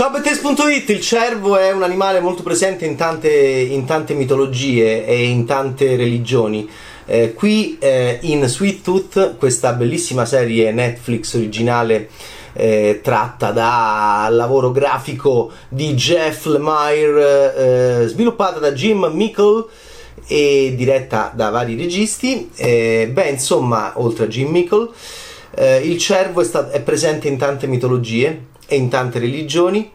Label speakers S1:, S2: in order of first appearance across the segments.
S1: Ciao Bettes.it, il cervo è un animale molto presente in tante, in tante mitologie e in tante religioni. Eh, qui eh, in Sweet Tooth, questa bellissima serie Netflix originale eh, tratta dal lavoro grafico di Jeff Lemire, eh, sviluppata da Jim Mickle e diretta da vari registi. Eh, beh, insomma, oltre a Jim Mickle, eh, il cervo è, stat- è presente in tante mitologie e in tante religioni,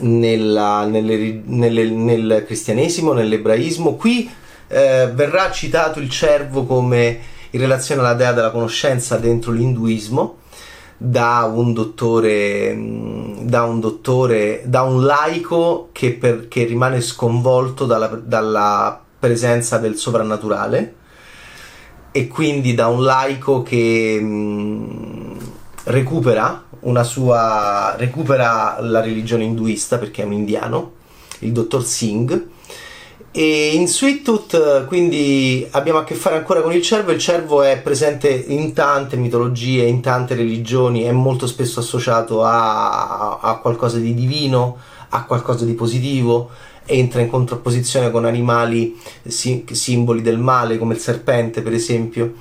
S1: nella, nelle, nelle, nel cristianesimo, nell'ebraismo. Qui eh, verrà citato il cervo come in relazione alla dea della conoscenza dentro l'induismo da un dottore, da un, dottore, da un laico che, per, che rimane sconvolto dalla, dalla presenza del sovrannaturale e quindi da un laico che mh, recupera una sua recupera la religione induista perché è un indiano, il dottor Singh. E in Sweet Tooth quindi abbiamo a che fare ancora con il cervo. Il cervo è presente in tante mitologie, in tante religioni, è molto spesso associato a, a qualcosa di divino, a qualcosa di positivo, entra in contrapposizione con animali simboli del male come il serpente, per esempio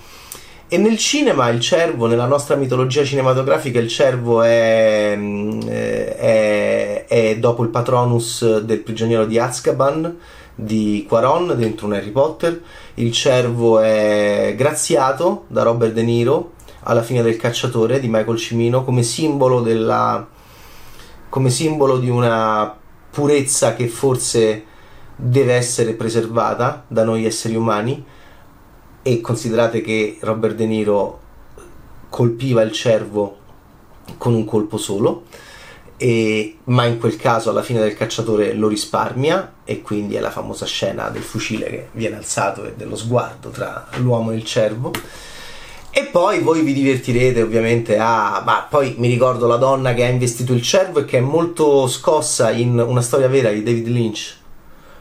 S1: e nel cinema il cervo, nella nostra mitologia cinematografica, il cervo è, mm, è, è dopo il patronus del prigioniero di Azkaban di Quaron dentro un Harry Potter. Il cervo è graziato da Robert De Niro alla fine del cacciatore di Michael Cimino come simbolo della come simbolo di una purezza che forse deve essere preservata da noi esseri umani e considerate che Robert De Niro colpiva il cervo con un colpo solo e, ma in quel caso alla fine del cacciatore lo risparmia e quindi è la famosa scena del fucile che viene alzato e dello sguardo tra l'uomo e il cervo. E poi voi vi divertirete ovviamente a... ma poi mi ricordo la donna che ha investito il cervo e che è molto scossa in una storia vera di David Lynch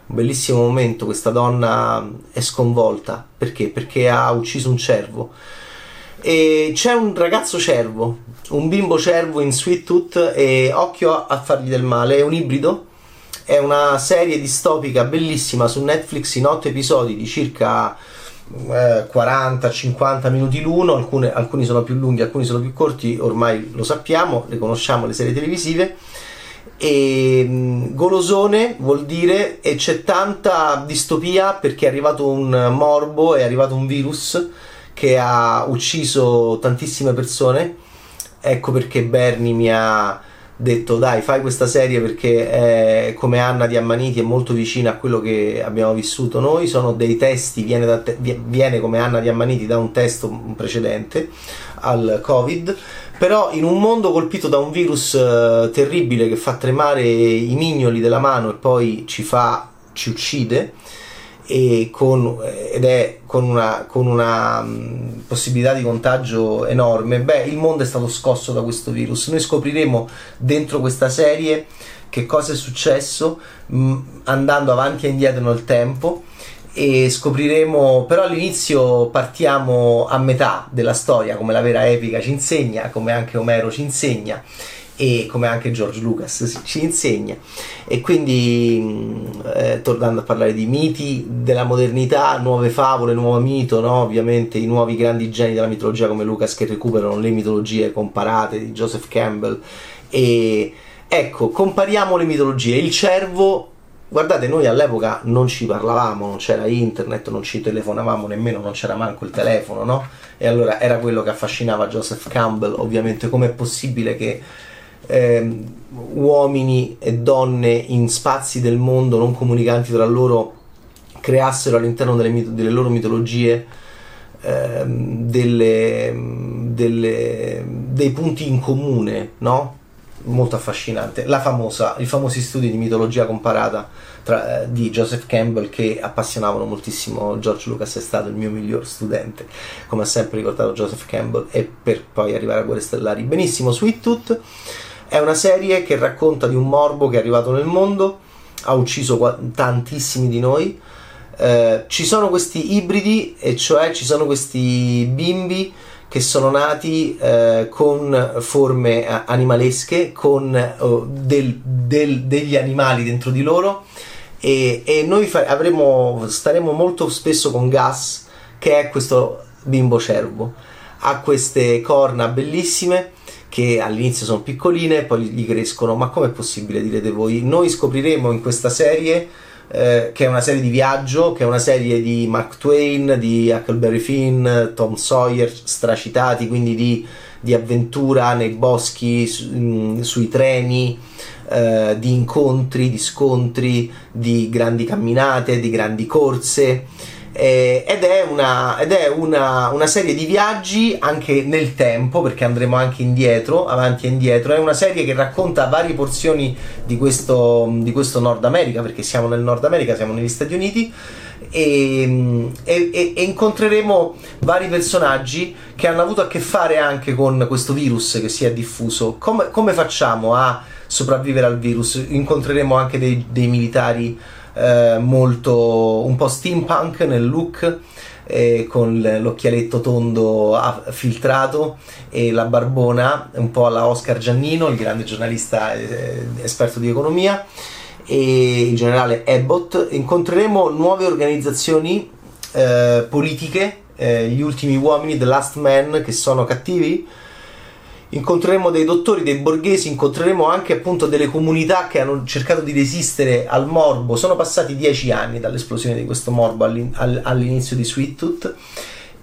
S1: un bellissimo momento, questa donna è sconvolta, perché? Perché ha ucciso un cervo. E c'è un ragazzo cervo, un bimbo cervo in Sweet Tooth e occhio a fargli del male, è un ibrido, è una serie distopica bellissima su Netflix in otto episodi di circa eh, 40-50 minuti l'uno, alcune, alcuni sono più lunghi, alcuni sono più corti, ormai lo sappiamo, le conosciamo le serie televisive e mm, golosone vuol dire e c'è tanta distopia perché è arrivato un morbo, è arrivato un virus che ha ucciso tantissime persone. Ecco perché Bernie mi ha detto dai fai questa serie perché è, come Anna di Ammaniti è molto vicina a quello che abbiamo vissuto noi sono dei testi viene, te, viene come Anna di Ammaniti da un testo precedente al covid però in un mondo colpito da un virus uh, terribile che fa tremare i mignoli della mano e poi ci fa ci uccide con, ed è con una, con una um, possibilità di contagio enorme, beh, il mondo è stato scosso da questo virus. Noi scopriremo dentro questa serie che cosa è successo mm, andando avanti e indietro nel tempo e scopriremo però all'inizio partiamo a metà della storia come la vera epica ci insegna come anche Omero ci insegna e come anche George Lucas ci insegna. E quindi mm, eh, tornando a parlare di miti della modernità nuove favole, nuovo mito no? ovviamente i nuovi grandi geni della mitologia come Lucas che recuperano le mitologie comparate di Joseph Campbell. E ecco compariamo le mitologie. Il cervo Guardate, noi all'epoca non ci parlavamo, non c'era internet, non ci telefonavamo nemmeno, non c'era manco il telefono, no? E allora era quello che affascinava Joseph Campbell, ovviamente, com'è possibile che eh, uomini e donne in spazi del mondo non comunicanti tra loro creassero all'interno delle, delle loro mitologie eh, delle, delle, dei punti in comune, no? Molto affascinante. Famosa, I famosi studi di mitologia comparata tra, eh, di Joseph Campbell che appassionavano moltissimo George Lucas, è stato il mio miglior studente, come ha sempre ricordato Joseph Campbell, e per poi arrivare a Guerre Stellari. Benissimo, Sweet Tooth è una serie che racconta di un morbo che è arrivato nel mondo, ha ucciso tantissimi di noi. Eh, ci sono questi ibridi, e cioè ci sono questi bimbi che sono nati eh, con forme animalesche, con oh, del, del, degli animali dentro di loro e, e noi fa- avremo, staremo molto spesso con Gas che è questo bimbo cervo. Ha queste corna bellissime che all'inizio sono piccoline, poi gli crescono. Ma com'è possibile, direte voi? Noi scopriremo in questa serie, eh, che è una serie di viaggio, che è una serie di Mark Twain, di Huckleberry Finn, Tom Sawyer, stracitati, quindi di, di avventura nei boschi, su, mh, sui treni. Eh, di incontri, di scontri, di grandi camminate, di grandi corse eh, ed è, una, ed è una, una, serie di viaggi anche nel tempo perché andremo anche indietro, avanti e indietro, è una serie che racconta varie porzioni di questo, di questo Nord America perché siamo nel Nord America, siamo negli Stati Uniti e, e, e, incontreremo vari personaggi che hanno avuto a che fare anche con questo virus che si è diffuso. Come, come facciamo a sopravvivere al virus? Incontreremo anche dei, dei militari eh, molto un po' steampunk nel look eh, con l'occhialetto tondo filtrato e la barbona un po' alla Oscar Giannino il grande giornalista eh, esperto di economia e il generale Abbott incontreremo nuove organizzazioni eh, politiche eh, gli ultimi uomini The Last Man che sono cattivi incontreremo dei dottori, dei borghesi, incontreremo anche appunto delle comunità che hanno cercato di resistere al morbo. Sono passati dieci anni dall'esplosione di questo morbo all'inizio di Sweet Tooth.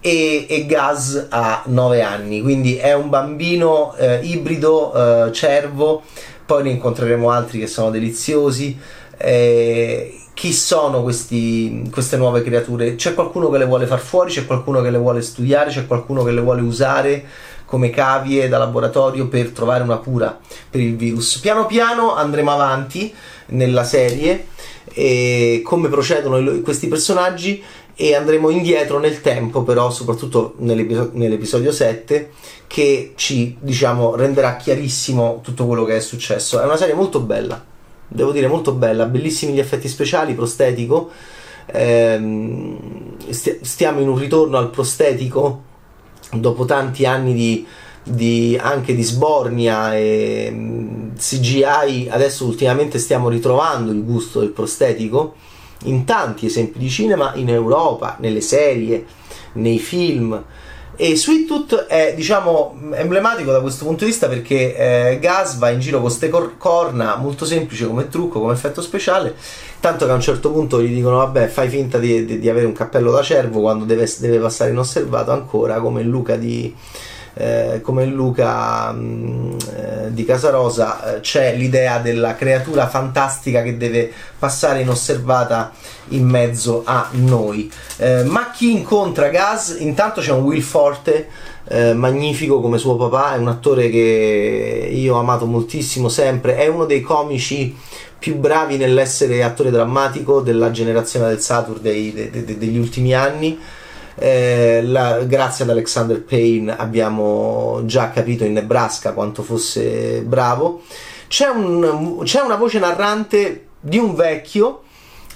S1: E, e Gaz ha nove anni, quindi è un bambino eh, ibrido, eh, cervo. Poi ne incontreremo altri che sono deliziosi. Eh, chi sono questi, queste nuove creature? C'è qualcuno che le vuole far fuori, c'è qualcuno che le vuole studiare, c'è qualcuno che le vuole usare come cavie da laboratorio per trovare una cura per il virus. Piano piano andremo avanti nella serie e come procedono questi personaggi e andremo indietro nel tempo però soprattutto nell'episodio, nell'episodio 7 che ci diciamo renderà chiarissimo tutto quello che è successo è una serie molto bella devo dire molto bella bellissimi gli effetti speciali prostetico ehm, stiamo in un ritorno al prostetico dopo tanti anni di, di, anche di sbornia e mm, CGI, adesso ultimamente stiamo ritrovando il gusto del prostetico in tanti esempi di cinema in Europa, nelle serie, nei film. E Sweet Tooth è diciamo emblematico da questo punto di vista perché eh, Gas va in giro con queste cor- corna molto semplice come trucco, come effetto speciale tanto che a un certo punto gli dicono vabbè fai finta di, di, di avere un cappello da cervo quando deve, deve, passare inosservato ancora come Luca di, eh, come Luca mh, mm, eh, di Casarosa eh, c'è l'idea della creatura fantastica che deve passare inosservata in mezzo a noi ma chi incontra Gas intanto c'è un Will Forte eh, magnifico come suo papà è un attore che io ho amato moltissimo sempre è uno dei comici più bravi nell'essere attore drammatico della generazione del Saturday de, de, de, degli ultimi anni. Eh, la, grazie ad Alexander Payne abbiamo già capito in Nebraska quanto fosse bravo. C'è, un, c'è una voce narrante di un vecchio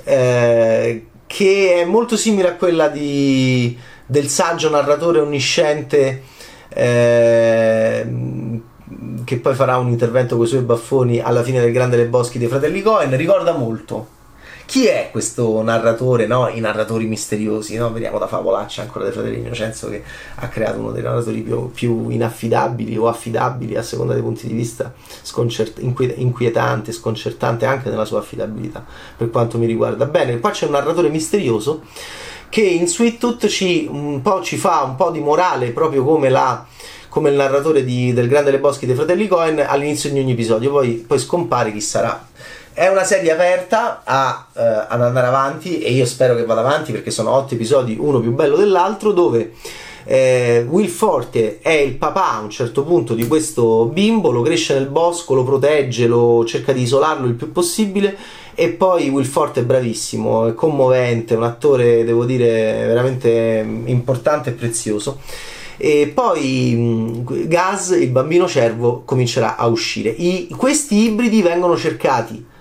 S1: eh, che è molto simile a quella di, del saggio narratore onnisciente. Eh, che poi farà un intervento con i suoi baffoni alla fine del Grande dei Boschi dei fratelli Cohen, ricorda molto. Chi è questo narratore, no? I narratori misteriosi, no? Vediamo da Favolaccia ancora dei fratelli Innocenzo che ha creato uno dei narratori più, più inaffidabili o affidabili a seconda dei punti di vista, sconcert- inquietante, sconcertante anche nella sua affidabilità, per quanto mi riguarda. Bene, qua c'è un narratore misterioso che in Sweet Tooth ci, ci fa un po' di morale, proprio come la come il narratore di, del Grande Le Boschi dei Fratelli Cohen all'inizio di ogni episodio, poi, poi scompare chi sarà. È una serie aperta a, uh, ad andare avanti e io spero che vada avanti perché sono otto episodi, uno più bello dell'altro, dove eh, Will Forte è il papà a un certo punto di questo bimbo, lo cresce nel bosco, lo protegge, lo cerca di isolarlo il più possibile e poi Will Forte è bravissimo, è commovente, un attore devo dire veramente importante e prezioso e poi Gas, il bambino cervo, comincerà a uscire. I, questi ibridi vengono cercati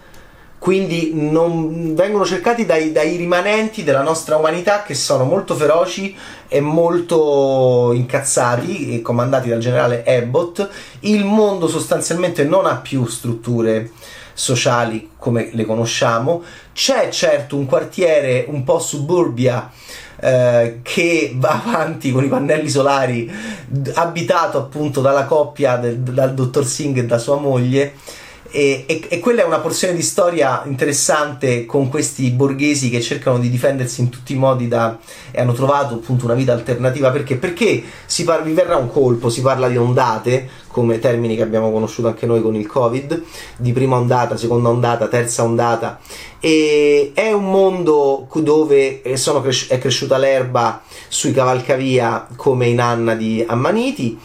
S1: quindi non, vengono cercati dai, dai, rimanenti della nostra umanità che sono molto feroci e molto incazzati comandati dal generale Abbott. Il mondo sostanzialmente non ha più strutture sociali come le conosciamo. C'è certo un quartiere un po' suburbia eh, che va avanti con i pannelli solari, abitato appunto dalla coppia del, dal dottor Singh e da sua moglie e, e, e, quella è una porzione di storia interessante con questi borghesi che cercano di difendersi in tutti i modi da, e hanno trovato appunto una vita alternativa. Perché? Perché si par- vi verrà un colpo, si parla di ondate come termini che abbiamo conosciuto anche noi con il covid di prima ondata, seconda ondata, terza ondata. E è un mondo dove cres- è cresciuta l'erba sui cavalcavia come in Anna di Ammaniti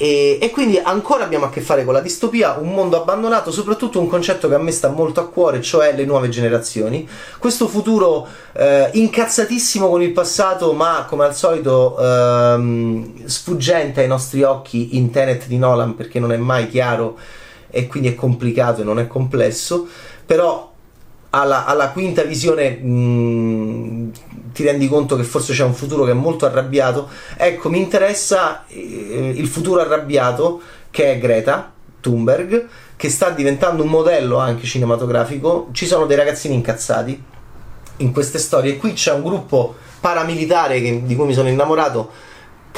S1: e, e, quindi ancora abbiamo a che fare con la distopia, un mondo abbandonato, soprattutto un concetto che a me sta molto a cuore, cioè le nuove generazioni. Questo futuro eh, incazzatissimo con il passato, ma come al solito ehm, sfuggente ai nostri occhi in Tenet di Nolan perché non è mai chiaro e quindi è complicato e non è complesso. Però alla, alla quinta visione mh, ti rendi conto che forse c'è un futuro che è molto arrabbiato. Ecco, mi interessa eh, il futuro arrabbiato che è Greta Thunberg, che sta diventando un modello anche cinematografico. Ci sono dei ragazzini incazzati in queste storie. Qui c'è un gruppo paramilitare che, di cui mi sono innamorato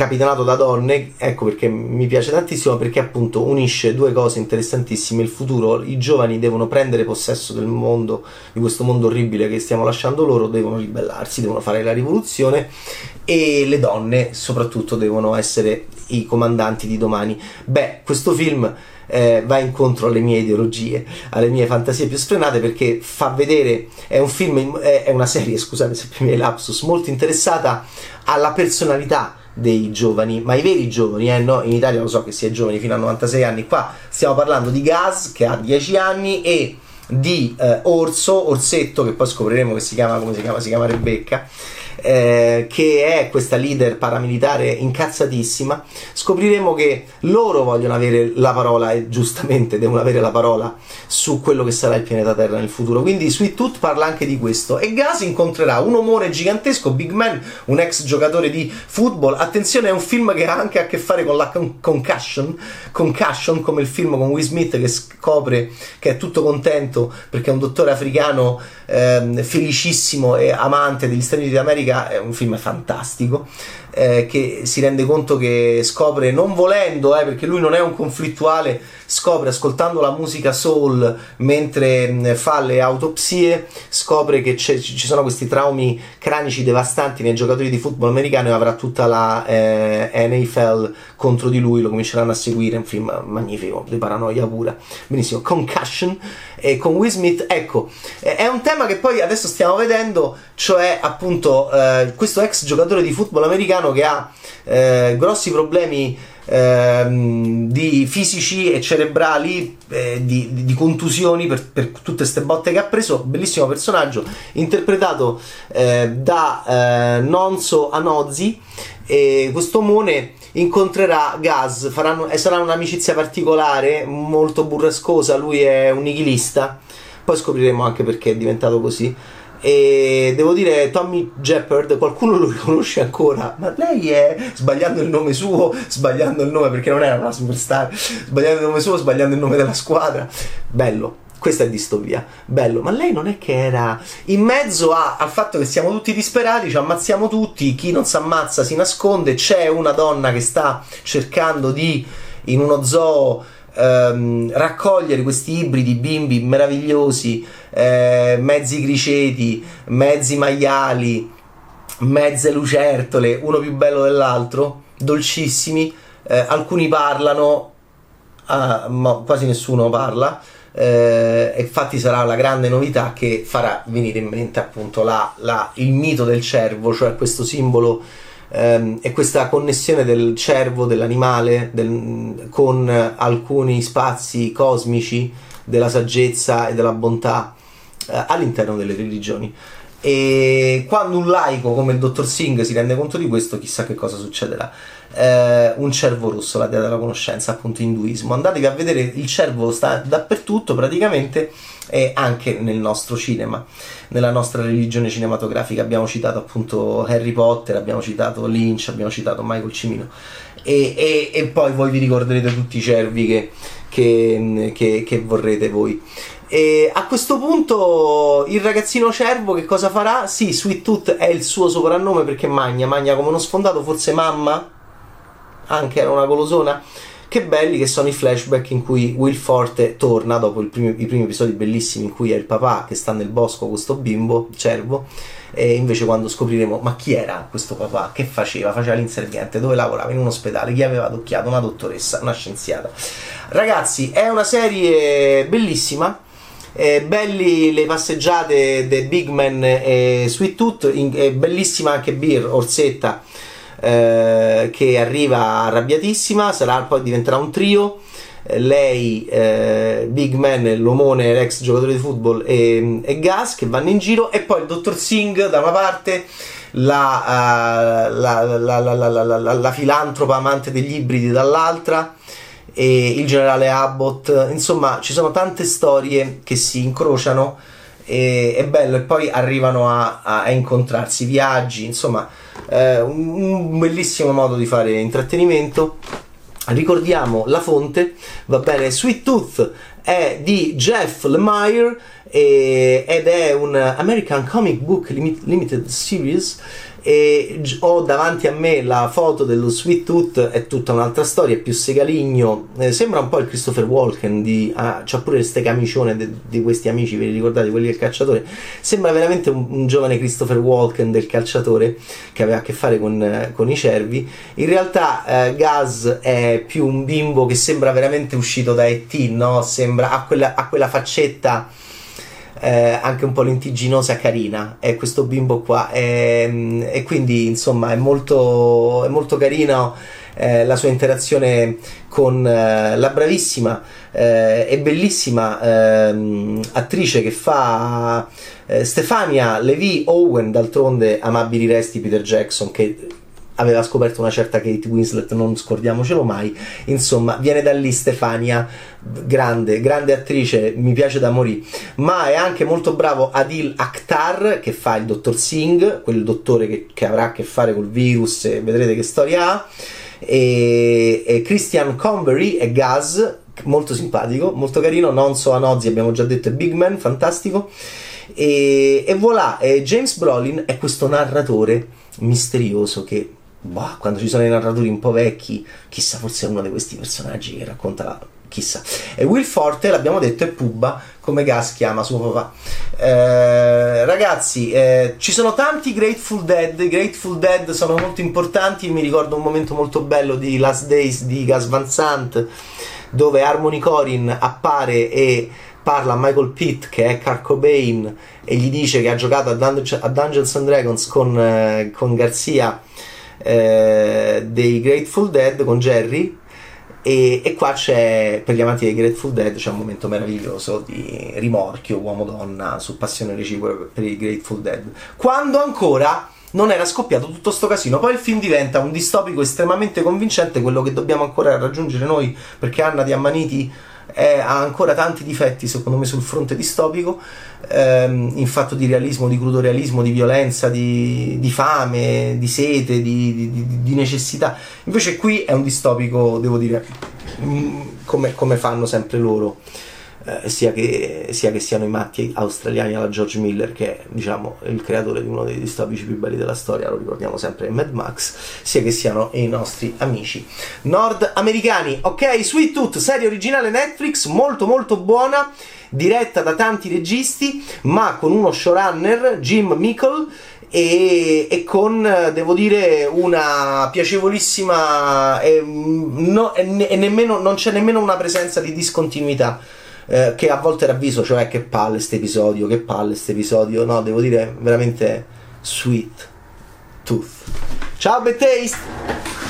S1: capitanato da donne, ecco perché mi piace tantissimo perché appunto unisce due cose interessantissime, il futuro, i giovani devono prendere possesso del mondo, di questo mondo orribile che stiamo lasciando loro, devono ribellarsi, devono fare la rivoluzione e le donne soprattutto devono essere i comandanti di domani. Beh, questo film eh, va incontro alle mie ideologie, alle mie fantasie più sfrenate perché fa vedere, è un film, è una serie, scusate se per me è lapsus, molto interessata alla personalità dei giovani, ma i veri giovani, eh, no? in Italia lo so che si è giovani fino a 96 anni, qua stiamo parlando di Gas che ha 10 anni e di eh, Orso, Orsetto che poi scopriremo che si chiama come si chiama, si chiama Rebecca eh, che è questa leader paramilitare incazzatissima, scopriremo che loro vogliono avere la parola e giustamente devono avere la parola su quello che sarà il pianeta Terra nel futuro. Quindi Sweet Tooth parla anche di questo. E Gas incontrerà un omore gigantesco, Big Man, un ex giocatore di football. Attenzione, è un film che ha anche a che fare con la con- concussion, concussion, come il film con Will Smith che scopre che è tutto contento perché è un dottore africano eh, felicissimo e amante degli Stati Uniti d'America. È un film fantastico eh, che si rende conto che scopre, non volendo, eh, perché lui non è un conflittuale, scopre ascoltando la musica soul mentre mh, fa le autopsie, scopre che ci sono questi traumi cranici devastanti nei giocatori di football americano e avrà tutta la eh, NFL contro di lui, lo cominceranno a seguire, un film magnifico, di paranoia pura. Benissimo, Concussion e con Will Smith, ecco, è un tema che poi adesso stiamo vedendo, cioè appunto eh, questo ex giocatore di football americano che ha eh, grossi problemi ehm, di fisici e cerebrali, eh, di, di, contusioni per, per tutte queste botte che ha preso. Bellissimo personaggio, interpretato eh, da eh, Nonso Anozzi. E questo Mone incontrerà Gaz, faranno, sarà un'amicizia particolare, molto burrascosa. Lui è un nichilista, poi scopriremo anche perché è diventato così. E devo dire, Tommy Jeppard, qualcuno lo riconosce ancora, ma lei è sbagliando il nome suo, sbagliando il nome perché non era una superstar, sbagliando il nome suo, sbagliando il nome della squadra. Bello. Questa è distopia, bello, ma lei non è che era in mezzo a, al fatto che siamo tutti disperati, ci ammazziamo tutti, chi non si ammazza si nasconde, c'è una donna che sta cercando di in uno zoo ehm, raccogliere questi ibridi bimbi meravigliosi, eh, mezzi criceti, mezzi maiali, mezze lucertole, uno più bello dell'altro, dolcissimi, eh, alcuni parlano, ah, ma quasi nessuno parla. Eh, infatti sarà la grande novità che farà venire in mente appunto la, la, il mito del cervo, cioè questo simbolo e questa connessione del cervo, dell'animale, del, con alcuni spazi cosmici della saggezza e della bontà eh, all'interno delle religioni. E quando un laico come il dottor Singh si rende conto di questo, chissà che cosa succederà. Eh, un cervo rosso, la dea della conoscenza, appunto induismo. Andatevi a vedere, il cervo sta dappertutto praticamente e anche nel nostro cinema, nella nostra religione cinematografica. Abbiamo citato appunto Harry Potter, abbiamo citato Lynch, abbiamo citato Michael Cimino e, e, e poi voi vi ricorderete tutti i cervi che, che, che, che vorrete voi. E a questo punto il ragazzino cervo che cosa farà? Sì, Sweet Tooth è il suo soprannome perché magna, magna come uno sfondato, forse mamma? Anche era una golosona? Che belli che sono i flashback in cui Will Forte torna dopo primo, i primi episodi bellissimi in cui è il papà che sta nel bosco con questo bimbo, cervo, e invece quando scopriremo ma chi era questo papà, che faceva, faceva l'inserviente, dove lavorava, in un ospedale, chi aveva adocchiato, una dottoressa, una scienziata. Ragazzi, è una serie bellissima eh, belli le passeggiate dei Big Man e Sweet Tooth, in, è bellissima anche Beer, Orsetta, eh, che arriva arrabbiatissima, sarà, poi diventerà un trio. Eh, lei, eh, Big Man, l'omone, l'ex giocatore di football e, e, Gas che vanno in giro, e poi il dottor Singh da una parte, la, uh, la, la, la filantropa amante degli ibridi dall'altra e il generale Abbott, insomma ci sono tante storie che si incrociano e è bello e poi arrivano a, a incontrarsi, viaggi, insomma eh, un, bellissimo modo di fare intrattenimento. Ricordiamo la fonte, va bene, Sweet Tooth è di Jeff Lemire ed è un American Comic Book Limited Series e ho davanti a me la foto dello Sweet Tooth è tutta un'altra storia, è più segaligno eh, sembra un po' il Christopher Walken di, ah, c'ha pure queste camicione de, di questi amici, ve li ricordate, quelli del calciatore sembra veramente un, un, giovane Christopher Walken del calciatore che aveva a che fare con, eh, con i cervi in realtà eh, Gaz è più un bimbo che sembra veramente uscito da E.T., no? sembra, ha quella, ha quella faccetta eh, anche un po' lentiginosa, carina. È questo bimbo qua. E, e quindi, insomma, è molto, è molto carino. Eh, la sua interazione con eh, la bravissima eh, e bellissima ehm, attrice che fa eh, Stefania Levi Owen, d'altronde amabili resti Peter Jackson, che aveva scoperto una certa Kate Winslet, non scordiamocelo mai. Insomma, viene da lì Stefania, grande, grande attrice, mi piace da morire. Ma è anche molto bravo Adil Akhtar, che fa il dottor Singh, quel dottore che, che avrà a che fare col virus, e vedrete che storia ha. E, e Christian Convery è Gaz, molto simpatico, molto carino. Nonso Anozzi, abbiamo già detto, è Big Man, fantastico. E, e voilà, e James Brolin è questo narratore misterioso che Boh, quando ci sono i narratori un po' vecchi, chissà, forse è uno di questi personaggi che racconta chissà. E Will Forte, l'abbiamo detto, è Pubba, come Gas chiama suo papà. Eh, ragazzi, eh, ci sono tanti Grateful Dead. I Grateful Dead sono molto importanti. Mi ricordo un momento molto bello di Last Days di Gas Van Sant, dove Harmony Corin appare e parla a Michael Pitt, che è Carl Cobain, e gli dice che ha giocato a, Dun- a Dungeons and Dragons con, eh, con Garzia eh, dei Grateful Dead con Jerry. E, e, qua c'è per gli amanti dei Grateful Dead c'è un momento meraviglioso di rimorchio uomo-donna su passione reciproca per i Grateful Dead. Quando ancora non era scoppiato tutto sto casino. Poi il film diventa un distopico estremamente convincente quello che dobbiamo ancora raggiungere noi perché Anna di Ammaniti è, ha ancora tanti difetti secondo me sul fronte distopico ehm, in fatto di realismo, di crudo realismo, di violenza, di, di fame, di sete, di, di, di, necessità. Invece qui è un distopico devo dire mm, come, come fanno sempre loro eh, sia, che, sia, che, siano i matti australiani alla George Miller, che è diciamo, il creatore di uno dei distopici più belli della storia, lo ricordiamo sempre Mad Max, sia che siano i nostri amici nordamericani. Ok, Sweet Tooth, serie originale Netflix, molto molto buona, diretta da tanti registi, ma con uno showrunner, Jim Mickle. E, e, con, devo dire, una piacevolissima e, no, e, e nemmeno, non c'è nemmeno una presenza di discontinuità eh, che a volte ravviso, cioè che palle questo episodio, che palle questo episodio, no, devo dire veramente sweet tooth. Ciao Taste!